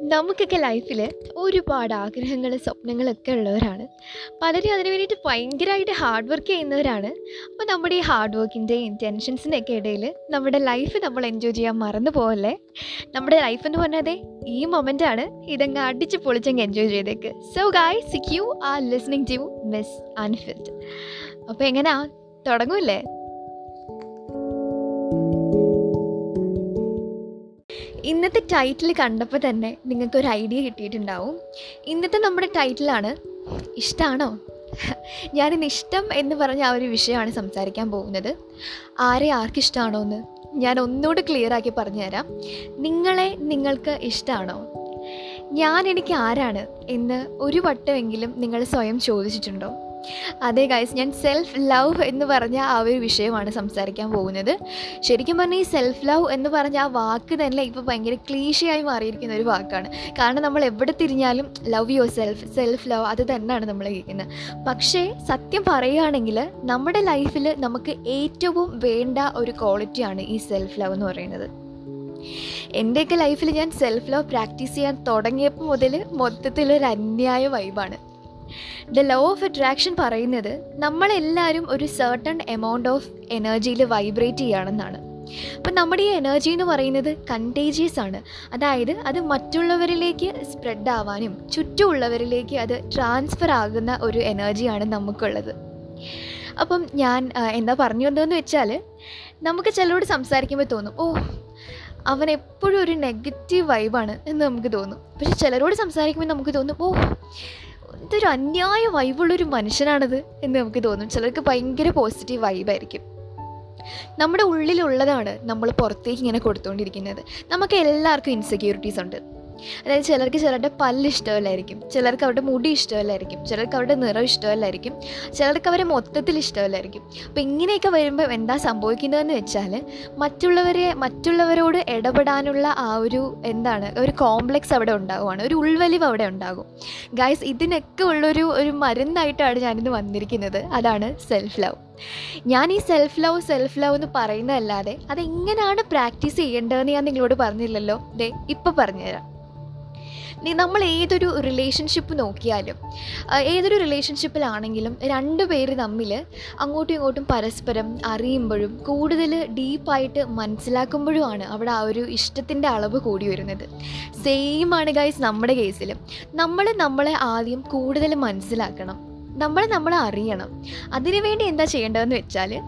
നമുക്കൊക്കെ ലൈഫിൽ ഒരുപാട് ആഗ്രഹങ്ങൾ സ്വപ്നങ്ങളൊക്കെ ഉള്ളവരാണ്. പലരും അതിന് വേണ്ടിയിട്ട് ഭയങ്കരമായിട്ട് ഹാർഡ് വർക്ക് ചെയ്യുന്നവരാണ്. അപ്പോൾ നമ്മുടെ ഈ ഹാർഡ് വർക്കിന്റെയും ടെൻഷൻസിന്റെയൊക്കെ ഇടയിൽ നമ്മുടെ ലൈഫ് നമ്മൾ എൻജോയ് ചെയ്യാൻ മറന്നു പോകല്ലേ നമ്മുടെ ലൈഫ് എന്ന് പറഞ്ഞാൽ ഈ മൊമെന്റാണ് ഇതങ്ങ് അടിച്ച് പൊളിച്ചങ്ങ് എൻജോയ് ചെയ്തേക്ക്. So guys you are listening to miss unfit അപ്പോൾ എങ്ങനെയാ തുടങ്ങൂല്ലേ ഇന്നത്തെ ടൈറ്റിൽ കണ്ടപ്പോൾ തന്നെ നിങ്ങൾക്ക് ഒരു ഐഡിയ കിട്ടിയിട്ടുണ്ടാവും. ഇന്നത്തെ നമ്മുടെ ടൈറ്റിലാണ് ഇഷ്ടമാണോ ഞാനിന്ന് ഇഷ്ടം എന്ന് പറഞ്ഞ ആ ഒരു വിഷയമാണ് സംസാരിക്കാൻ പോകുന്നത്. ആരെ ആർക്കിഷ്ടമാണോ എന്ന് ഞാൻ ഒന്നുകൂടി ക്ലിയർ ആക്കി പറഞ്ഞുതരാം. നിങ്ങളെ നിങ്ങൾക്ക് ഇഷ്ടമാണോ ഞാൻ എനിക്ക് ആരാണ് എന്ന് ഒരു വട്ടമെങ്കിലും നിങ്ങൾ സ്വയം ചോദിച്ചിട്ടുണ്ടോ? അതെ ഗൈസ് ഞാൻ സെൽഫ് ലവ് എന്ന് പറഞ്ഞ ആ ഒരു വിഷയമാണ് സംസാരിക്കാൻ പോകുന്നത്. ശരിക്കും പറഞ്ഞാൽ ഈ സെൽഫ് ലവ് എന്ന് പറഞ്ഞ ആ വാക്ക് തന്നെ ഇപ്പോൾ ഭയങ്കര ക്ലീശയായി മാറിയിരിക്കുന്ന ഒരു വാക്കാണ്. കാരണം നമ്മൾ എവിടെ തിരിഞ്ഞാലും love your self self love അത് തന്നെയാണ് നമ്മൾ കേൾക്കുന്നത്. പക്ഷേ സത്യം പറയുകയാണെങ്കിൽ നമ്മുടെ ലൈഫിൽ നമുക്ക് ഏറ്റവും വേണ്ട ഒരു ക്വാളിറ്റിയാണ് ഈ സെൽഫ് ലവ് എന്ന് പറയുന്നത്. എന്റെയൊക്കെ ലൈഫിൽ ഞാൻ സെൽഫ് ലവ് പ്രാക്ടീസ് ചെയ്യാൻ തുടങ്ങിയപ്പോൾ മുതൽ മൊത്തത്തിലൊരു അന്യായ വൈബാണ് ദ ലോ ഓഫ് അട്രാക്ഷൻ പറയുന്നത് നമ്മളെല്ലാവരും ഒരു സർട്ടൺ എമൗണ്ട് ഓഫ് എനർജിയിൽ വൈബ്രേറ്റ് ചെയ്യുകയാണെന്നാണ് അപ്പം നമ്മുടെ ഈ എനർജി എന്ന് പറയുന്നത് കണ്ടേജിയസ് ആണ്. അതായത് അത് മറ്റുള്ളവരിലേക്ക് സ്പ്രെഡ് ആവാനും ചുറ്റുമുള്ളവരിലേക്ക് അത് ട്രാൻസ്ഫർ ആകുന്ന ഒരു എനർജിയാണ് നമുക്കുള്ളത്. അപ്പം ഞാൻ എന്താ പറഞ്ഞു വന്നതെന്ന് വെച്ചാൽ നമുക്ക് ചിലരോട് സംസാരിക്കുമ്പോൾ തോന്നും ഓ അവൻ എപ്പോഴും ഒരു നെഗറ്റീവ് വൈബാണ് എന്ന് നമുക്ക് തോന്നും. പക്ഷെ ചിലരോട് സംസാരിക്കുമ്പോൾ നമുക്ക് തോന്നും ഓ ഇതൊരു അന്യായ വൈബുള്ളൊരു മനുഷ്യനാണത് എന്ന് നമുക്ക് തോന്നും. ചിലർക്ക് ഭയങ്കര പോസിറ്റീവ് വൈബായിരിക്കും നമ്മുടെ ഉള്ളിലുള്ളതാണ് നമ്മൾ പുറത്തേക്ക് ഇങ്ങനെ കൊടുത്തുകൊണ്ടിരിക്കുന്നത് നമുക്ക് എല്ലാവർക്കും ഇൻസെക്യൂരിറ്റീസ് ഉണ്ട്. അതായത് ചിലർക്ക് ചിലരുടെ പല്ല് ഇഷ്ടമല്ലായിരിക്കും. ചിലർക്ക് അവരുടെ മുടി ഇഷ്ടമല്ലായിരിക്കും. ചിലർക്ക് അവരുടെ നിറം ഇഷ്ടമല്ലായിരിക്കും. ചിലർക്ക് അവരെ മൊത്തത്തിൽ ഇഷ്ടമല്ലായിരിക്കും. അപ്പോൾ ഇങ്ങനെയൊക്കെ വരുമ്പോൾ എന്താ സംഭവിക്കുന്നതെന്ന് വെച്ചാൽ മറ്റുള്ളവരെ മറ്റുള്ളവരോട് ഇടപെടാനുള്ള ആ ഒരു എന്താണ് ഒരു കോംപ്ലക്സ് അവിടെ ഉണ്ടാകുവാണ് ഒരു ഉൾവലിവ് അവിടെ ഉണ്ടാകും. ഗൈസ് ഇതിനൊക്കെ ഉള്ളൊരു ഒരു മരുന്നായിട്ടാണ് ഞാനിന്ന് വന്നിരിക്കുന്നത്. അതാണ് സെൽഫ് ലവ് ഞാൻ ഈ സെൽഫ് ലവ് സെൽഫ് ലവ് എന്ന് പറയുന്നതല്ലാതെ അതെങ്ങനെയാണ് പ്രാക്ടീസ് ചെയ്യേണ്ടതെന്ന് ഞാൻ നിങ്ങളോട് പറഞ്ഞില്ലല്ലോ. ദേ ഇപ്പം പറഞ്ഞുതരാം. നമ്മൾ ഏതൊരു റിലേഷൻഷിപ്പ് നോക്കിയാലും ഏതൊരു റിലേഷൻഷിപ്പിലാണെങ്കിലും രണ്ട് പേര് തമ്മിൽ അങ്ങോട്ടും ഇങ്ങോട്ടും പരസ്പരം അറിയുമ്പോഴും കൂടുതൽ ഡീപ്പായിട്ട് മനസ്സിലാക്കുമ്പോഴുമാണ് അവിടെ ആ ഒരു ഇഷ്ടത്തിന്റെ അളവ് കൂടി വരുന്നത്. സെയിം ആണ് ഗൈസ് നമ്മുടെ കേസിൽ നമ്മൾ നമ്മളെ ആദ്യം കൂടുതൽ മനസ്സിലാക്കണം. നമ്മൾ നമ്മളെ അറിയണം. അതിനുവേണ്ടി എന്താ ചെയ്യേണ്ടതെന്ന് വെച്ചാൽ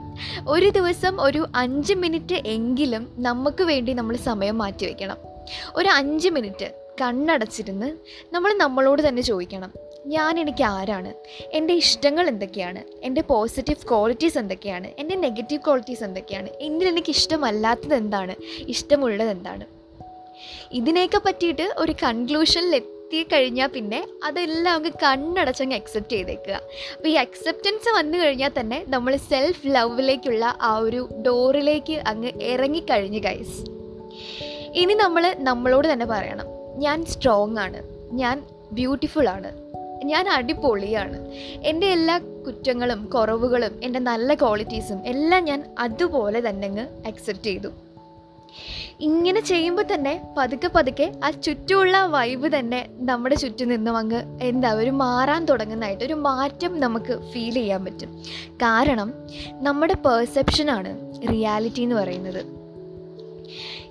ഒരു ദിവസം ഒരു അഞ്ച് മിനിറ്റ് എങ്കിലും നമുക്ക് വേണ്ടി നമ്മൾ സമയം മാറ്റി വയ്ക്കണം ഒരു അഞ്ച് മിനിറ്റ് കണ്ണടച്ചിരുന്ന് നമ്മൾ നമ്മളോട് തന്നെ ചോദിക്കണം ഞാൻ എനിക്ക് ആരാണ്? എന്റെ ഇഷ്ടങ്ങൾ എന്തൊക്കെയാണ്? എന്റെ പോസിറ്റീവ് ക്വാളിറ്റീസ് എന്തൊക്കെയാണ്? എന്റെ നെഗറ്റീവ് ക്വാളിറ്റീസ് എന്തൊക്കെയാണ്? എന്നിൽ എനിക്ക് ഇഷ്ടമല്ലാത്തത് എന്താണ്? ഇഷ്ടമുള്ളത് എന്താണ്? ഇതിനെയൊക്കെ പറ്റിയിട്ട് ഒരു കൺക്ലൂഷനിൽ എത്തി കഴിഞ്ഞാൽ പിന്നെ അതെല്ലാം അങ്ങ് കണ്ണടച്ചങ്ങ് അക്സെപ്റ്റ് ചെയ്തേക്കുക. അപ്പോൾ ഈ അക്സെപ്റ്റൻസ് വന്നു കഴിഞ്ഞാൽ തന്നെ നമ്മൾ സെൽഫ് ലവിലേക്കുള്ള ആ ഒരു ഡോറിലേക്ക് അങ്ങ് ഇറങ്ങിക്കഴിഞ്ഞ് ഗൈസ് ഇനി നമ്മൾ നമ്മളോട് തന്നെ പറയണം. ഞാൻ സ്ട്രോങ് ആണ്. ഞാൻ ബ്യൂട്ടിഫുൾ ആണ്. ഞാൻ അടിപൊളിയാണ്. എന്റെ എല്ലാ കുറ്റങ്ങളും കുറവുകളും എന്റെ നല്ല ക്വാളിറ്റീസും എല്ലാം ഞാൻ അതുപോലെ തന്നെ അങ്ങ് അക്സെപ്റ്റ് ചെയ്തു. ഇങ്ങനെ ചെയ്യുമ്പോൾ തന്നെ പതുക്കെ പതുക്കെ ആ ചുറ്റുമുള്ള വൈബ് തന്നെ നമ്മുടെ ചുറ്റും നിന്നും അങ്ങ് എന്താ ഒരു മാറാൻ തുടങ്ങുന്നതായിട്ട് ഒരു മാറ്റം നമുക്ക് ഫീൽ ചെയ്യാൻ പറ്റും. കാരണം നമ്മുടെ പെർസെപ്ഷനാണ് റിയാലിറ്റി എന്ന് പറയുന്നത്.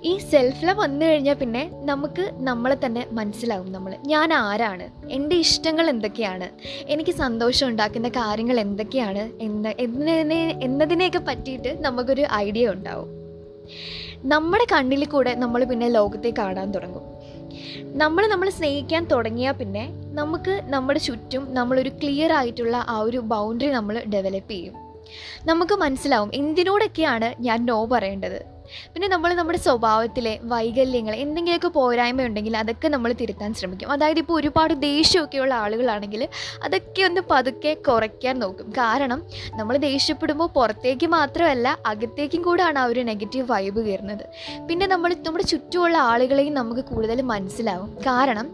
ഈ സെൽഫ് ലവ് വന്നു കഴിഞ്ഞാൽ പിന്നെ നമുക്ക് നമ്മളെ തന്നെ മനസ്സിലാവും നമ്മൾ ഞാൻ ആരാണ്? എന്റെ ഇഷ്ടങ്ങൾ എന്തൊക്കെയാണ്? എനിക്ക് സന്തോഷം ഉണ്ടാക്കുന്ന കാര്യങ്ങൾ എന്തൊക്കെയാണ്? എന്ന് എന്നതിനെ എന്നതിനെയൊക്കെ പറ്റിയിട്ട് നമുക്കൊരു ഐഡിയ ഉണ്ടാവും. നമ്മുടെ കണ്ണിൽ കൂടെ നമ്മൾ പിന്നെ ലോകത്തെ കാണാൻ തുടങ്ങും. നമ്മൾ നമ്മൾ സ്നേഹിക്കാൻ തുടങ്ങിയാൽ പിന്നെ നമുക്ക് നമ്മുടെ ചുറ്റും നമ്മളൊരു ക്ലിയർ ആയിട്ടുള്ള ആ ഒരു ബൗണ്ടറി നമ്മൾ ഡെവലപ്പ് ചെയ്യും. നമുക്ക് മനസ്സിലാവും എന്തിനോടൊക്കെയാണ് ഞാൻ നോ പറയേണ്ടത്? പിന്നെ നമ്മൾ നമ്മുടെ സ്വഭാവത്തിലെ വൈകല്യങ്ങൾ എന്തെങ്കിലുമൊക്കെ പോരായ്മ ഉണ്ടെങ്കിൽ അതൊക്കെ നമ്മൾ തിരുത്താൻ ശ്രമിക്കും. അതായത് ഇപ്പോൾ ഒരുപാട് ദേഷ്യമൊക്കെയുള്ള ആളുകളാണെങ്കിൽ അതൊക്കെ ഒന്ന് പതുക്കെ കുറയ്ക്കാൻ നോക്കും. കാരണം നമ്മൾ ദേഷ്യപ്പെടുമ്പോൾ പുറത്തേക്ക് മാത്രമല്ല അകത്തേക്കും കൂടാണ് ആ ഒരു നെഗറ്റീവ് വൈബ് കയറുന്നത് പിന്നെ നമ്മൾ നമ്മുടെ ചുറ്റുമുള്ള ആളുകളെയും നമുക്ക് കൂടുതൽ മനസ്സിലാവും. കാരണം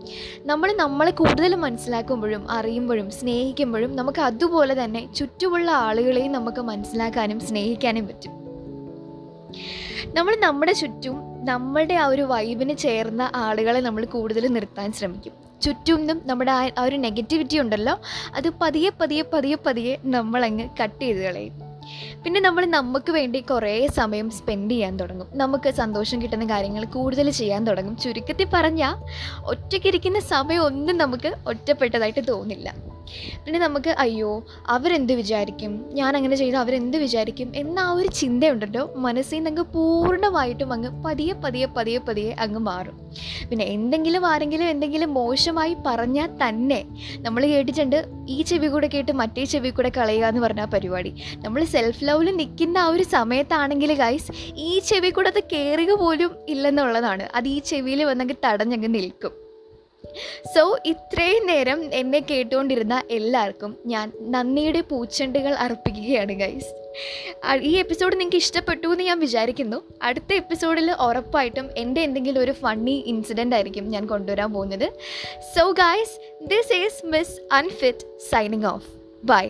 നമ്മൾ നമ്മളെ കൂടുതൽ മനസ്സിലാക്കുമ്പോഴും അറിയുമ്പോഴും സ്നേഹിക്കുമ്പോഴും നമുക്ക് അതുപോലെ തന്നെ ചുറ്റുമുള്ള ആളുകളെയും നമുക്ക് മനസ്സിലാക്കാനും സ്നേഹിക്കാനും പറ്റും. നമ്മൾ നമ്മുടെ ചുറ്റും നമ്മുടെ ആ ഒരു വൈബിന് ചേർന്ന ആളുകളെ നമ്മൾ കൂടുതൽ നിർത്താൻ ശ്രമിക്കും. ചുറ്റും നിന്നും നമ്മുടെ ആ ഒരു നെഗറ്റിവിറ്റി ഉണ്ടല്ലോ അത് പതിയെ പതിയെ പതിയെ പതിയെ നമ്മളങ്ങ് കട്ട് ചെയ്ത് കളയും. പിന്നെ നമ്മൾ നമുക്ക് വേണ്ടി കുറേ സമയം സ്പെൻഡ് ചെയ്യാൻ തുടങ്ങും. നമുക്ക് സന്തോഷം കിട്ടുന്ന കാര്യങ്ങൾ കൂടുതൽ ചെയ്യാൻ തുടങ്ങും. ചുരുക്കത്തിൽ പറഞ്ഞാൽ ഒറ്റയ്ക്കിരിക്കുന്ന സമയം ഒന്നും നമുക്ക് ഒറ്റപ്പെട്ടതായിട്ട് തോന്നില്ല. പിന്നെ നമുക്ക് അയ്യോ അവരെന്ത് വിചാരിക്കും? ഞാൻ അങ്ങനെ ചെയ്താൽ അവരെന്ത് വിചാരിക്കും? എന്ന ആ ഒരു ചിന്തയുണ്ടല്ലോ. മനസ്സിൽ നിന്ന് അങ്ങ് പൂർണമായിട്ടും അങ്ങ് പതിയെ പതിയെ പതിയെ പതിയെ അങ്ങ് മാറും. പിന്നെ എന്തെങ്കിലും ആരെങ്കിലും എന്തെങ്കിലും മോശമായി പറഞ്ഞാൽ തന്നെ നമ്മൾ കേട്ടിട്ടുണ്ട് ഈ ചെവി കൂടെ കേട്ട് മറ്റേ ചെവി കൂടെ കളയുക എന്ന് പറഞ്ഞ പരിപാടി. നമ്മൾ സെൽഫ് ലവിൽ നിൽക്കുന്ന ആ ഒരു സമയത്താണെങ്കിൽ ഗൈസ് ഈ ചെവി കൂടെ അത് കയറുക പോലും ഇല്ലെന്നുള്ളതാണ്. അത് ഈ ചെവിയിൽ വന്നെങ്കിൽ തടഞ്ഞങ്ങ് നിൽക്കും. സോ ഇത്രയും നേരം എന്നെ കേട്ടുകൊണ്ടിരുന്ന എല്ലാവർക്കും ഞാൻ നന്ദിയുടെ പൂച്ചെണ്ടുകൾ അർപ്പിക്കുകയാണ് ഗൈസ് ഈ എപ്പിസോഡ് നിങ്ങൾക്ക് ഇഷ്ടപ്പെട്ടു എന്ന് ഞാൻ വിചാരിക്കുന്നു. അടുത്ത എപ്പിസോഡിൽ ഉറപ്പായിട്ടും എന്റെ എന്തെങ്കിലും ഒരു ഫണ്ണി ഇൻസിഡന്റ് ആയിരിക്കും ഞാൻ കൊണ്ടുവരാൻ പോകുന്നത്. So guys this is miss unfit signing off bye